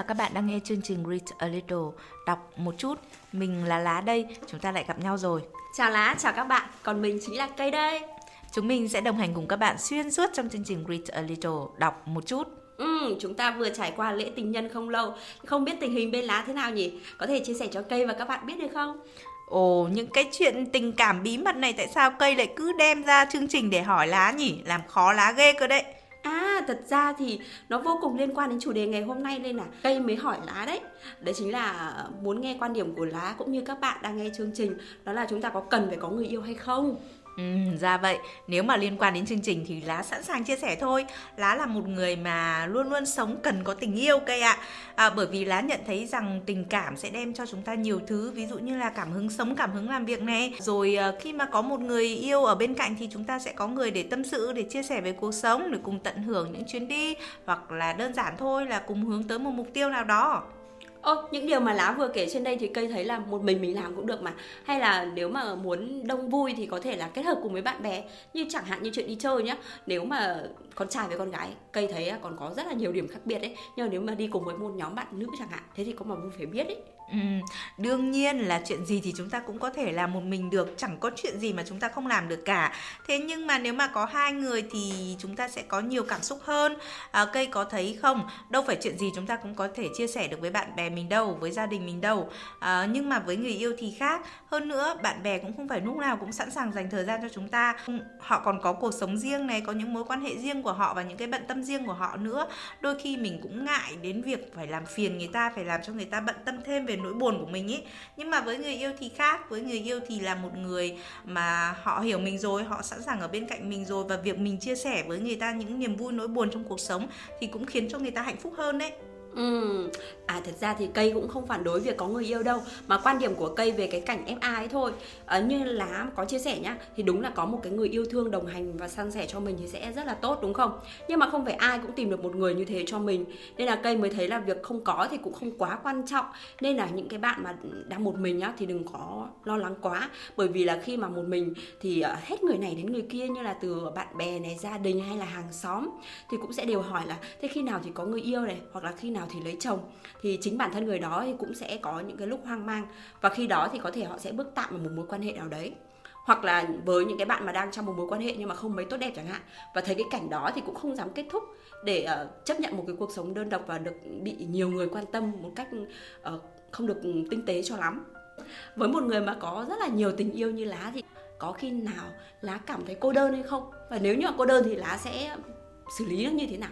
Chào các bạn đang nghe chương trình Read a Little, đọc một chút. Mình là Lá đây, chúng ta lại gặp nhau rồi. Chào Lá, chào các bạn, còn mình chính là Cây đây. Chúng mình sẽ đồng hành cùng các bạn xuyên suốt trong chương trình Read a Little, đọc một chút. Ừ, chúng ta vừa trải qua lễ tình nhân không lâu, không biết tình hình bên Lá thế nào nhỉ? Có thể chia sẻ cho Cây và các bạn biết được không? Ồ, những cái chuyện tình cảm bí mật này tại sao cây lại cứ đem ra chương trình để hỏi lá nhỉ? Làm khó lá ghê cơ đấy. Thật ra thì nó vô cùng liên quan đến chủ đề ngày hôm nay nên là cây mới hỏi lá đấy. Đấy chính là muốn nghe quan điểm của lá cũng như các bạn đang nghe chương trình, đó là chúng ta có cần phải có người yêu hay không? Ừ, ra vậy. Nếu mà liên quan đến chương trình thì Lá sẵn sàng chia sẻ thôi. Lá là một người mà luôn luôn sống cần có tình yêu cây ạ. À, bởi vì Lá nhận thấy rằng tình cảm sẽ đem cho chúng ta nhiều thứ. Ví dụ như là cảm hứng sống, cảm hứng làm việc này. Rồi à, khi mà có một người yêu ở bên cạnh thì chúng ta sẽ có người để tâm sự, để chia sẻ về cuộc sống, để cùng tận hưởng những chuyến đi. Hoặc là đơn giản thôi là cùng hướng tới một mục tiêu nào đó. Ô, những điều mà lá vừa kể trên đây thì cây thấy là một mình mình làm cũng được mà. Hay là nếu mà muốn đông vui thì có thể là kết hợp cùng với bạn bè. Như chẳng hạn như chuyện đi chơi nhá Nếu mà con trai với con gái cây thấy còn có rất là nhiều điểm khác biệt đấy Nhưng mà nếu mà đi cùng với một nhóm bạn nữ chẳng hạn Thế thì có mà vui phải biết đấy Ừ, đương nhiên là chuyện gì thì chúng ta cũng có thể làm một mình được chẳng có chuyện gì mà chúng ta không làm được cả. Thế nhưng mà nếu mà có hai người thì chúng ta sẽ có nhiều cảm xúc hơn. À, cây có thấy không? Đâu phải chuyện gì chúng ta cũng có thể chia sẻ được với bạn bè mình đâu với gia đình mình đâu. À, nhưng mà với người yêu thì khác. Hơn nữa bạn bè cũng không phải lúc nào cũng sẵn sàng dành thời gian cho chúng ta. Họ còn có cuộc sống riêng này có những mối quan hệ riêng của họ và những cái bận tâm riêng của họ nữa. Đôi khi mình cũng ngại đến việc phải làm phiền người ta phải làm cho người ta bận tâm thêm về nỗi buồn của mình ấy. nhưng mà với người yêu thì khác, với người yêu thì là một người mà họ hiểu mình rồi, họ sẵn sàng ở bên cạnh mình rồi và việc mình chia sẻ với người ta những niềm vui, nỗi buồn trong cuộc sống thì cũng khiến cho người ta hạnh phúc hơn đấy Ừ, à thật ra thì cây cũng không phản đối việc có người yêu đâu Mà quan điểm của cây về cái cảnh FA ấy thôi. À, Như lá có chia sẻ nhá Thì đúng là có một cái người yêu thương đồng hành và san sẻ cho mình thì sẽ rất là tốt đúng không? Nhưng mà không phải ai cũng tìm được một người như thế cho mình. Nên là cây mới thấy là việc không có thì cũng không quá quan trọng. Nên là những cái bạn mà đang một mình nhá Thì đừng có lo lắng quá. Bởi vì là khi mà một mình thì ờ, hết người này đến người kia Như là từ bạn bè này, gia đình hay là hàng xóm Thì cũng sẽ đều hỏi là Thế khi nào thì có người yêu này? Hoặc là khi nào nào thì lấy chồng thì chính bản thân người đó thì cũng sẽ có những cái lúc hoang mang và khi đó thì có thể họ sẽ bước tạm vào một mối quan hệ nào đấy. Hoặc là với những cái bạn mà đang trong một mối quan hệ nhưng mà không mấy tốt đẹp chẳng hạn. Và thấy cái cảnh đó thì cũng không dám kết thúc để uh, chấp nhận một cái cuộc sống đơn độc và được bị nhiều người quan tâm một cách uh, không được tinh tế cho lắm. Với một người mà có rất là nhiều tình yêu như lá thì có khi nào lá cảm thấy cô đơn hay không? Và nếu như là cô đơn thì lá sẽ xử lý nó như thế nào?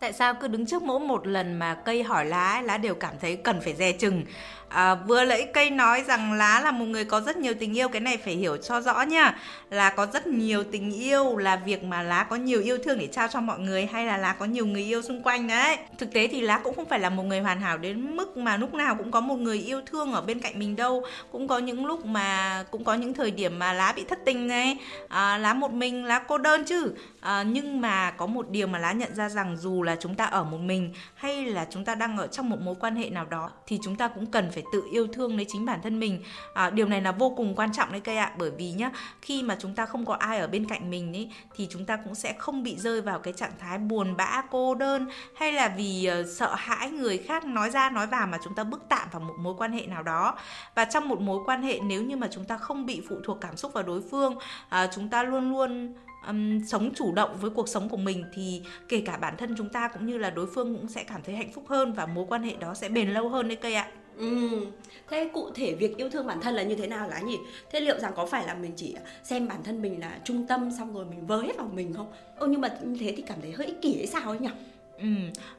Tại sao cứ đứng trước mỗi một lần mà cây hỏi lá ấy, lá đều cảm thấy cần phải dè chừng? À, vừa lấy cây nói rằng lá là một người có rất nhiều tình yêu cái này phải hiểu cho rõ nha là có rất nhiều tình yêu là việc mà lá có nhiều yêu thương để trao cho mọi người hay là lá có nhiều người yêu xung quanh đấy? Thực tế thì lá cũng không phải là một người hoàn hảo đến mức mà lúc nào cũng có một người yêu thương ở bên cạnh mình đâu. Cũng có những lúc mà cũng có những thời điểm mà lá bị thất tình này. À, lá một mình lá cô đơn chứ à, nhưng mà có một điều mà lá nhận ra rằng dù là chúng ta ở một mình hay là chúng ta đang ở trong một mối quan hệ nào đó thì chúng ta cũng cần phải tự yêu thương lấy chính bản thân mình. À, điều này là vô cùng quan trọng đấy cây ạ bởi vì nhá khi mà chúng ta không có ai ở bên cạnh mình ấy thì chúng ta cũng sẽ không bị rơi vào cái trạng thái buồn bã cô đơn hay là vì uh, sợ hãi người khác nói ra nói vào mà chúng ta bước tạm vào một mối quan hệ nào đó. Và trong một mối quan hệ nếu như mà chúng ta không bị phụ thuộc cảm xúc vào đối phương uh, chúng ta luôn luôn um, sống chủ động với cuộc sống của mình thì kể cả bản thân chúng ta cũng như là đối phương cũng sẽ cảm thấy hạnh phúc hơn và mối quan hệ đó sẽ bền lâu hơn đấy cây ạ Ừ. Thế cụ thể việc yêu thương bản thân là như thế nào lá nhỉ? Thế liệu rằng có phải là mình chỉ xem bản thân mình là trung tâm xong rồi mình vớ hết vào mình không? Ô nhưng mà như thế thì cảm thấy hơi ích kỷ hay sao ấy nhỉ? Ừ,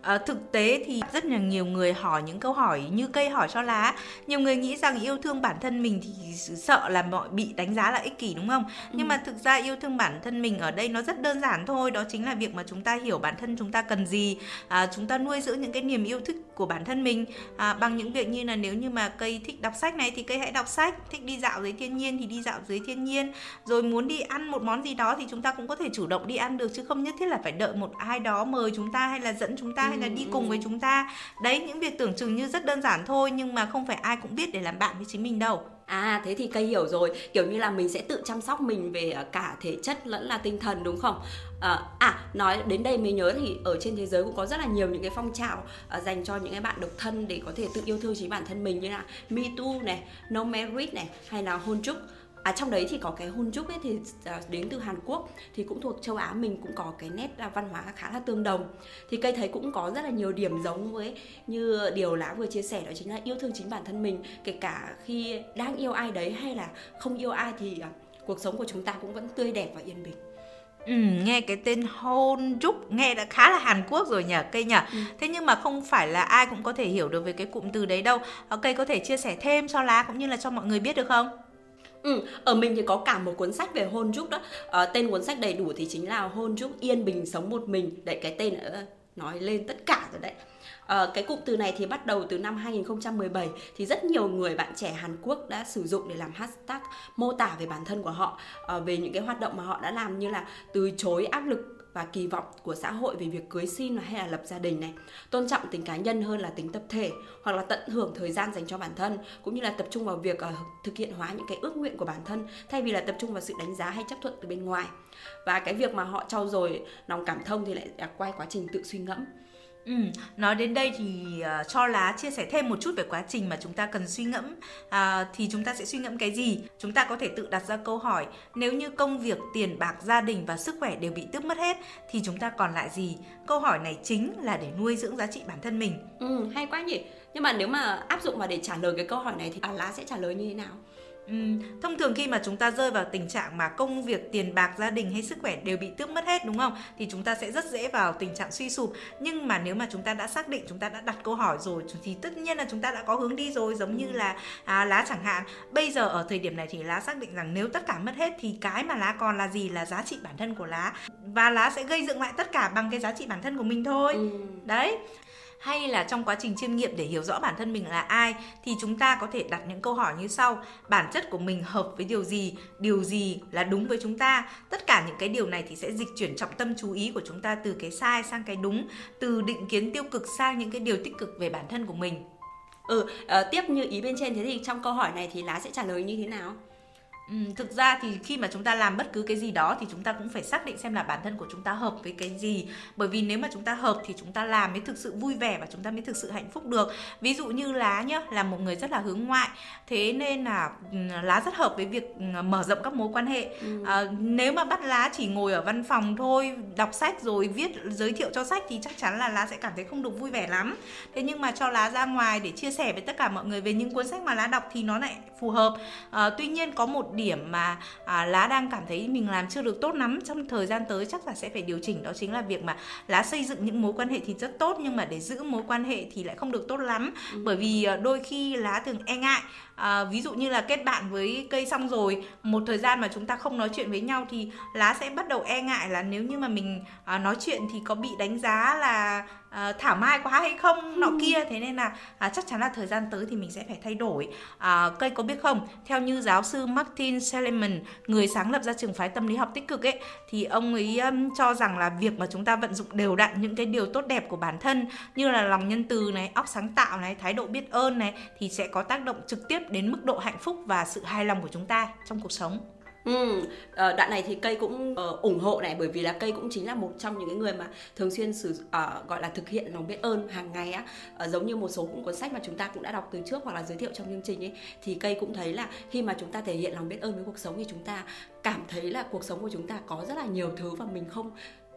à, thực tế thì rất là nhiều người hỏi những câu hỏi như cây hỏi cho lá. Nhiều người nghĩ rằng yêu thương bản thân mình thì sợ là mọi bị đánh giá là ích kỷ đúng không? Ừ. nhưng mà thực ra yêu thương bản thân mình ở đây nó rất đơn giản thôi. Đó chính là việc mà chúng ta hiểu bản thân chúng ta cần gì. À, chúng ta nuôi dưỡng những cái niềm yêu thích của bản thân mình. À, bằng những việc như là nếu như mà cây thích đọc sách này thì cây hãy đọc sách. Thích đi dạo dưới thiên nhiên thì đi dạo dưới thiên nhiên. Rồi muốn đi ăn một món gì đó thì chúng ta cũng có thể chủ động đi ăn được chứ không nhất thiết là phải đợi một ai đó mời chúng ta hay là dẫn chúng ta hay là đi cùng với chúng ta? Đấy những việc tưởng chừng như rất đơn giản thôi nhưng mà không phải ai cũng biết để làm bạn với chính mình đâu. À thế thì cây hiểu rồi, kiểu như là mình sẽ tự chăm sóc mình về ờ, cả thể chất lẫn là tinh thần đúng không? À, à nói đến đây mới nhớ thì ở trên thế giới cũng có rất là nhiều những cái phong trào uh, dành cho những cái bạn độc thân để có thể tự yêu thương chính bản thân mình như là Me Too này, No Marriage này hay là hôn trúc à trong đấy thì có cái trúc ấy thì à, đến từ Hàn Quốc thì cũng thuộc châu Á mình cũng có cái nét à, văn hóa khá là tương đồng. Thì cây thấy cũng có rất là nhiều điểm giống với như điều lá vừa chia sẻ đó chính là yêu thương chính bản thân mình kể cả khi đang yêu ai đấy hay là không yêu ai thì à, cuộc sống của chúng ta cũng vẫn tươi đẹp và yên bình. Ừ, nghe cái tên hôn trúc nghe đã khá là Hàn Quốc rồi nhỉ cây nhỉ? Ừ. thế nhưng mà không phải là ai cũng có thể hiểu được về cái cụm từ đấy đâu. Cây có thể chia sẻ thêm cho lá cũng như là cho mọi người biết được không Ừ, ở mình thì có cả một cuốn sách về hôn trúc đó. À, tên cuốn sách đầy đủ thì chính là hôn trúc yên bình sống một mình. Đấy cái tên nói lên tất cả rồi đấy. À, cái cụm từ này thì bắt đầu từ năm 2017 thì rất nhiều người bạn trẻ Hàn Quốc đã sử dụng để làm hashtag mô tả về bản thân của họ à, về những cái hoạt động mà họ đã làm như là từ chối áp lực và kỳ vọng của xã hội về việc cưới xin hay là lập gia đình này. Tôn trọng tính cá nhân hơn là tính tập thể hoặc là tận hưởng thời gian dành cho bản thân cũng như là tập trung vào việc uh, thực hiện hóa những cái ước nguyện của bản thân thay vì là tập trung vào sự đánh giá hay chấp thuận từ bên ngoài. Và cái việc mà họ trau dồi lòng cảm thông thì lại quay quá trình tự suy ngẫm. Ừ, nói đến đây thì uh, cho lá chia sẻ thêm một chút về quá trình mà chúng ta cần suy ngẫm. Uh, thì chúng ta sẽ suy ngẫm cái gì? Chúng ta có thể tự đặt ra câu hỏi nếu như công việc tiền bạc gia đình và sức khỏe đều bị tước mất hết thì chúng ta còn lại gì? Câu hỏi này chính là để nuôi dưỡng giá trị bản thân mình. Ừ hay quá nhỉ. Nhưng mà nếu mà áp dụng vào để trả lời cái câu hỏi này thì à, lá sẽ trả lời như thế nào? Thông thường khi mà chúng ta rơi vào tình trạng mà công việc, tiền bạc, gia đình hay sức khỏe đều bị tước mất hết đúng không? Thì chúng ta sẽ rất dễ vào tình trạng suy sụp. Nhưng mà nếu mà chúng ta đã xác định, chúng ta đã đặt câu hỏi rồi thì tất nhiên là chúng ta đã có hướng đi rồi. Giống như là à, lá chẳng hạn. Bây giờ ở thời điểm này thì lá xác định rằng nếu tất cả mất hết thì cái mà lá còn là gì là giá trị bản thân của lá và lá sẽ gây dựng lại tất cả bằng cái giá trị bản thân của mình thôi. Ừ. Đấy hay là trong quá trình chiêm nghiệm để hiểu rõ bản thân mình là ai thì chúng ta có thể đặt những câu hỏi như sau. Bản chất của mình hợp với điều gì? Điều gì là đúng với chúng ta? Tất cả những cái điều này thì sẽ dịch chuyển trọng tâm chú ý của chúng ta từ cái sai sang cái đúng từ định kiến tiêu cực sang những cái điều tích cực về bản thân của mình. Ừ uh, tiếp như ý bên trên thế thì trong câu hỏi này thì lá sẽ trả lời như thế nào? Ừ, thực ra thì khi mà chúng ta làm bất cứ cái gì đó thì chúng ta cũng phải xác định xem là bản thân của chúng ta hợp với cái gì. Bởi vì nếu mà chúng ta hợp thì chúng ta làm mới thực sự vui vẻ và chúng ta mới thực sự hạnh phúc được. Ví dụ như lá nhá là một người rất là hướng ngoại. Thế nên là ừ, lá rất hợp với việc ừ, mở rộng các mối quan hệ. Ừ. à, nếu mà bắt lá chỉ ngồi ở văn phòng thôi đọc sách rồi viết giới thiệu cho sách thì chắc chắn là lá sẽ cảm thấy không được vui vẻ lắm. Thế nhưng mà cho lá ra ngoài để chia sẻ với tất cả mọi người về những cuốn sách mà lá đọc thì nó lại phù hợp. À, tuy nhiên có một điểm mà à, lá đang cảm thấy mình làm chưa được tốt lắm trong thời gian tới chắc là sẽ phải điều chỉnh đó chính là việc mà lá xây dựng những mối quan hệ thì rất tốt nhưng mà để giữ mối quan hệ thì lại không được tốt lắm ừ. bởi vì à, đôi khi lá thường e ngại à, ví dụ như là kết bạn với cây xong rồi một thời gian mà chúng ta không nói chuyện với nhau thì lá sẽ bắt đầu e ngại là nếu như mà mình à, nói chuyện thì có bị đánh giá là à, thảo mai quá hay không nọ ừ. kia. Thế nên là à, chắc chắn là thời gian tới thì mình sẽ phải thay đổi. À, cây có biết không? Theo như giáo sư Martin Seligman người sáng lập ra trường phái tâm lý học tích cực ấy thì ông ấy um, cho rằng là việc mà chúng ta vận dụng đều đặn những cái điều tốt đẹp của bản thân như là lòng nhân từ này óc sáng tạo này thái độ biết ơn này thì sẽ có tác động trực tiếp đến mức độ hạnh phúc và sự hài lòng của chúng ta trong cuộc sống Ừ, ờ, đoạn này thì cây cũng uh, ủng hộ này bởi vì là cây cũng chính là một trong những cái người mà thường xuyên sử uh, gọi là thực hiện lòng biết ơn hàng ngày á. Uh, giống như một số cuốn sách mà chúng ta cũng đã đọc từ trước hoặc là giới thiệu trong chương trình ấy thì cây cũng thấy là khi mà chúng ta thể hiện lòng biết ơn với cuộc sống thì chúng ta cảm thấy là cuộc sống của chúng ta có rất là nhiều thứ và mình không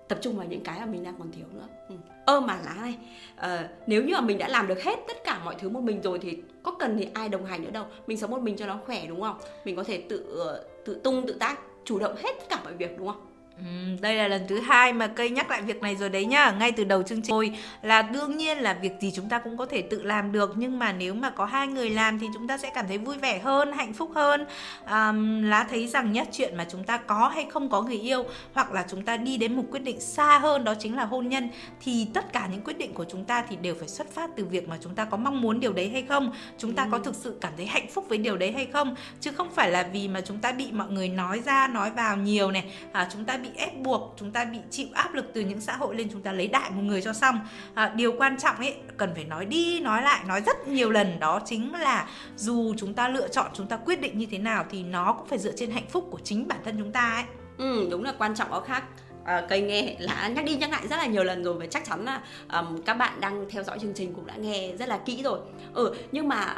tập trung vào những cái mà mình đang còn thiếu nữa. Ừ. ơ mà lá này uh, nếu như mà mình đã làm được hết tất cả mọi thứ một mình rồi thì có cần thì ai đồng hành nữa đâu. Mình sống một mình cho nó khỏe đúng không? Mình có thể tự tự tung tự tác chủ động hết tất cả mọi việc đúng không? Ừ, đây là lần thứ hai mà cây nhắc lại việc này rồi đấy nhá. Ngay từ đầu chương trình rồi là đương nhiên là việc gì chúng ta cũng có thể tự làm được nhưng mà nếu mà có hai người làm thì chúng ta sẽ cảm thấy vui vẻ hơn hạnh phúc hơn. À, lá thấy rằng nhất chuyện mà chúng ta có hay không có người yêu hoặc là chúng ta đi đến một quyết định xa hơn đó chính là hôn nhân thì tất cả những quyết định của chúng ta thì đều phải xuất phát từ việc mà chúng ta có mong muốn điều đấy hay không chúng ta ừ. có thực sự cảm thấy hạnh phúc với điều đấy hay không. Chứ không phải là vì mà chúng ta bị mọi người nói ra nói vào nhiều này à, chúng ta bị ép buộc chúng ta bị chịu áp lực từ những xã hội lên chúng ta lấy đại một người cho xong. À, điều quan trọng ấy cần phải nói đi nói lại nói rất nhiều lần. Đó chính là dù chúng ta lựa chọn chúng ta quyết định như thế nào thì nó cũng phải dựa trên hạnh phúc của chính bản thân chúng ta ấy. Ừ đúng là quan trọng có khác. À, cây nghe là nhắc đi nhắc lại rất là nhiều lần rồi và chắc chắn là um, các bạn đang theo dõi chương trình cũng đã nghe rất là kỹ rồi. Ừ nhưng mà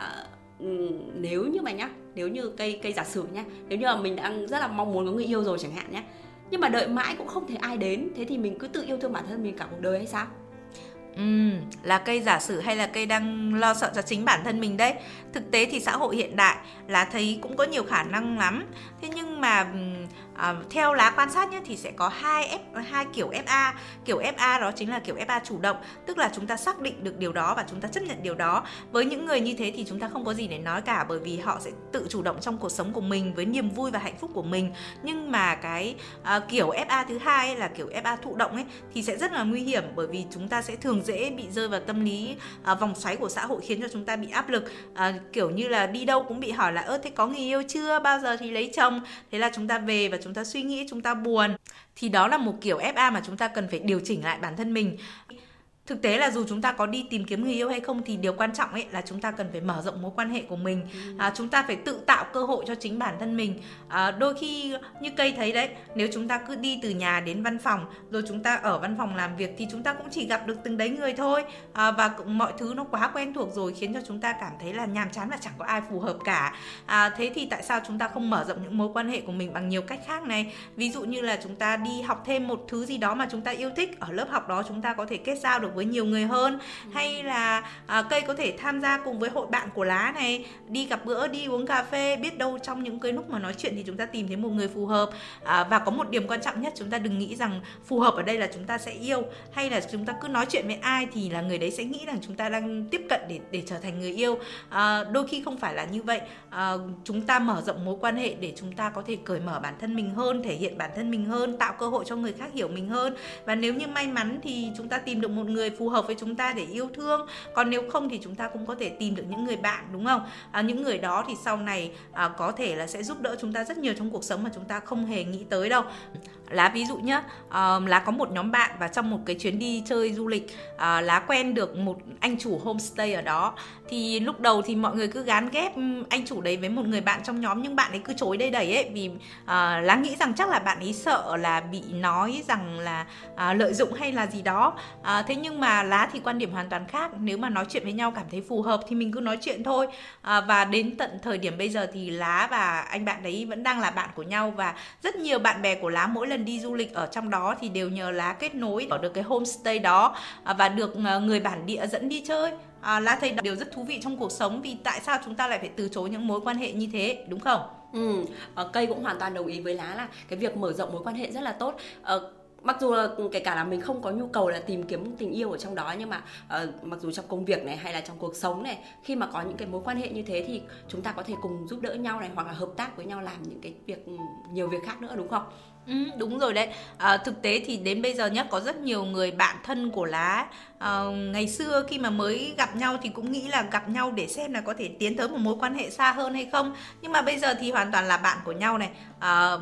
nếu như mà nhá nếu như cây cây giả sử nhá nếu như mà mình đang rất là mong muốn có người yêu rồi chẳng hạn nhá nhưng mà đợi mãi cũng không thể ai đến. Thế thì mình cứ tự yêu thương bản thân mình cả cuộc đời hay sao? Ừ, là cây giả sử hay là cây đang lo sợ cho chính bản thân mình đấy. Thực tế thì xã hội hiện đại là thấy cũng có nhiều khả năng lắm. Thế nhưng mà ừ, à, theo lá quan sát nhé thì sẽ có hai F, hai kiểu FA Kiểu FA đó chính là kiểu FA chủ động Tức là chúng ta xác định được điều đó và chúng ta chấp nhận điều đó. Với những người như thế thì chúng ta không có gì để nói cả Bởi vì họ sẽ tự chủ động trong cuộc sống của mình với niềm vui và hạnh phúc của mình. Nhưng mà cái à, kiểu FA thứ hai là kiểu FA thụ động ấy Thì sẽ rất là nguy hiểm bởi vì chúng ta sẽ thường dễ bị rơi vào tâm lý à, vòng xoáy của xã hội khiến cho chúng ta bị áp lực. À, kiểu như là đi đâu cũng bị hỏi là ơ thế có người yêu chưa? Bao giờ thì lấy chồng? Thế là chúng ta về và chúng ta suy nghĩ, chúng ta buồn, thì đó là một kiểu FA mà chúng ta cần phải điều chỉnh lại bản thân mình thực tế là dù chúng ta có đi tìm kiếm người yêu hay không thì điều quan trọng ấy là chúng ta cần phải mở rộng mối quan hệ của mình ừ. à, chúng ta phải tự tạo cơ hội cho chính bản thân mình à, đôi khi như cây thấy đấy nếu chúng ta cứ đi từ nhà đến văn phòng rồi chúng ta ở văn phòng làm việc thì chúng ta cũng chỉ gặp được từng đấy người thôi à, và mọi thứ nó quá quen thuộc rồi khiến cho chúng ta cảm thấy là nhàm chán và chẳng có ai phù hợp cả à, thế thì tại sao chúng ta không mở rộng những mối quan hệ của mình bằng nhiều cách khác này ví dụ như là chúng ta đi học thêm một thứ gì đó mà chúng ta yêu thích ở lớp học đó chúng ta có thể kết giao được với nhiều người hơn. Hay là à, cây có thể tham gia cùng với hội bạn của lá này đi gặp bữa đi uống cà phê biết đâu trong những cái lúc mà nói chuyện thì chúng ta tìm thấy một người phù hợp. À, và có một điểm quan trọng nhất chúng ta đừng nghĩ rằng phù hợp ở đây là chúng ta sẽ yêu hay là chúng ta cứ nói chuyện với ai thì là người đấy sẽ nghĩ rằng chúng ta đang tiếp cận để để trở thành người yêu. À, đôi khi không phải là như vậy. À, chúng ta mở rộng mối quan hệ để chúng ta có thể cởi mở bản thân mình hơn thể hiện bản thân mình hơn tạo cơ hội cho người khác hiểu mình hơn. Và nếu như may mắn thì chúng ta tìm được một người phù hợp với chúng ta để yêu thương. Còn nếu không thì chúng ta cũng có thể tìm được những người bạn đúng không? À, những người đó thì sau này à, có thể là sẽ giúp đỡ chúng ta rất nhiều trong cuộc sống mà chúng ta không hề nghĩ tới đâu. Lá ví dụ nhá à, lá có một nhóm bạn và trong một cái chuyến đi chơi du lịch à, lá quen được một anh chủ homestay ở đó thì lúc đầu thì mọi người cứ gán ghép ừ, anh chủ đấy với một người bạn trong nhóm nhưng bạn ấy cứ chối đây đẩy ấy vì à, lá nghĩ rằng chắc là bạn ấy sợ là bị nói rằng là à, lợi dụng hay là gì đó. À, thế nhưng nhưng mà lá thì quan điểm hoàn toàn khác. Nếu mà nói chuyện với nhau cảm thấy phù hợp thì mình cứ nói chuyện thôi. À, và đến tận thời điểm bây giờ thì lá và anh bạn đấy vẫn đang là bạn của nhau và rất nhiều bạn bè của lá mỗi lần đi du lịch ở trong đó thì đều nhờ lá kết nối ở được cái homestay đó à, và được à, người bản địa dẫn đi chơi. À, lá thấy điều rất thú vị trong cuộc sống vì tại sao chúng ta lại phải từ chối những mối quan hệ như thế đúng không? Ừ ờ, cây cũng hoàn toàn đồng ý với lá là cái việc mở rộng mối quan hệ rất là tốt. Ờ, mặc dù là kể cả là mình không có nhu cầu là tìm kiếm tình yêu ở trong đó nhưng mà uh, mặc dù trong công việc này hay là trong cuộc sống này khi mà có những cái mối quan hệ như thế thì chúng ta có thể cùng giúp đỡ nhau này hoặc là hợp tác với nhau làm những cái việc ừ, nhiều việc khác nữa đúng không? Ừ, đúng rồi đấy. À, thực tế thì đến bây giờ nhá có rất nhiều người bạn thân của lá à, ngày xưa khi mà mới gặp nhau thì cũng nghĩ là gặp nhau để xem là có thể tiến tới một mối quan hệ xa hơn hay không. Nhưng mà bây giờ thì hoàn toàn là bạn của nhau này. À,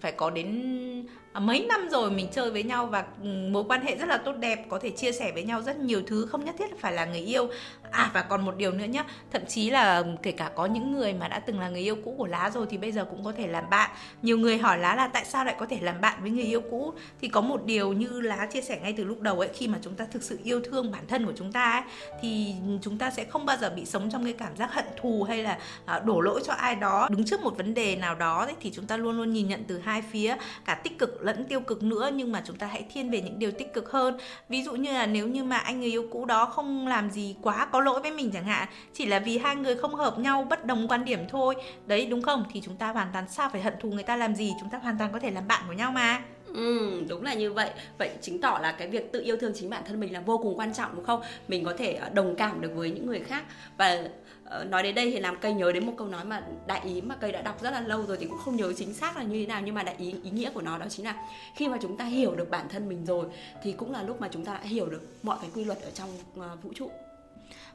phải có đến À, mấy năm rồi mình chơi với nhau và ừ, mối quan hệ rất là tốt đẹp có thể chia sẻ với nhau rất nhiều thứ không nhất thiết phải là người yêu. À và còn một điều nữa nhé thậm chí là ừ, kể cả có những người mà đã từng là người yêu cũ của lá rồi thì bây giờ cũng có thể làm bạn. Nhiều người hỏi lá là tại sao lại có thể làm bạn với người yêu cũ? Thì có một điều như lá chia sẻ ngay từ lúc đầu ấy khi mà chúng ta thực sự yêu thương bản thân của chúng ta ấy thì chúng ta sẽ không bao giờ bị sống trong cái cảm giác hận thù hay là à, đổ lỗi cho ai đó. Đứng trước một vấn đề nào đó ấy, thì chúng ta luôn luôn nhìn nhận từ hai phía cả tích cực lẫn tiêu cực nữa nhưng mà chúng ta hãy thiên về những điều tích cực hơn. Ví dụ như là nếu như mà anh người yêu cũ đó không làm gì quá có lỗi với mình chẳng hạn chỉ là vì hai người không hợp nhau bất đồng quan điểm thôi. Đấy đúng không? Thì chúng ta hoàn toàn sao phải hận thù người ta làm gì? Chúng ta hoàn toàn có thể làm bạn của nhau mà. Ừ, đúng là như vậy. Vậy chứng tỏ là cái việc tự yêu thương chính bản thân mình là vô cùng quan trọng đúng không? Mình có thể ờ, đồng cảm được với những người khác. Và Ờ, nói đến đây thì làm cây nhớ đến một câu nói mà đại ý mà cây đã đọc rất là lâu rồi thì cũng không nhớ chính xác là như thế nào nhưng mà đại ý ý nghĩa của nó đó chính là khi mà chúng ta hiểu được bản thân mình rồi thì cũng là lúc mà chúng ta đã hiểu được mọi cái quy luật ở trong uh, vũ trụ.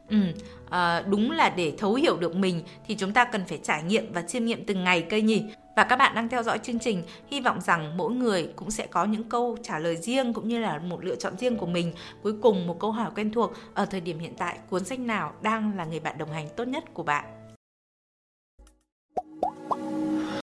Ừ, à, đúng là để thấu hiểu được mình thì chúng ta cần phải trải nghiệm và chiêm nghiệm từng ngày cây nhỉ. Và các bạn đang theo dõi chương trình, hy vọng rằng mỗi người cũng sẽ có những câu trả lời riêng cũng như là một lựa chọn riêng của mình. Cuối cùng một câu hỏi quen thuộc, ở thời điểm hiện tại cuốn sách nào đang là người bạn đồng hành tốt nhất của bạn?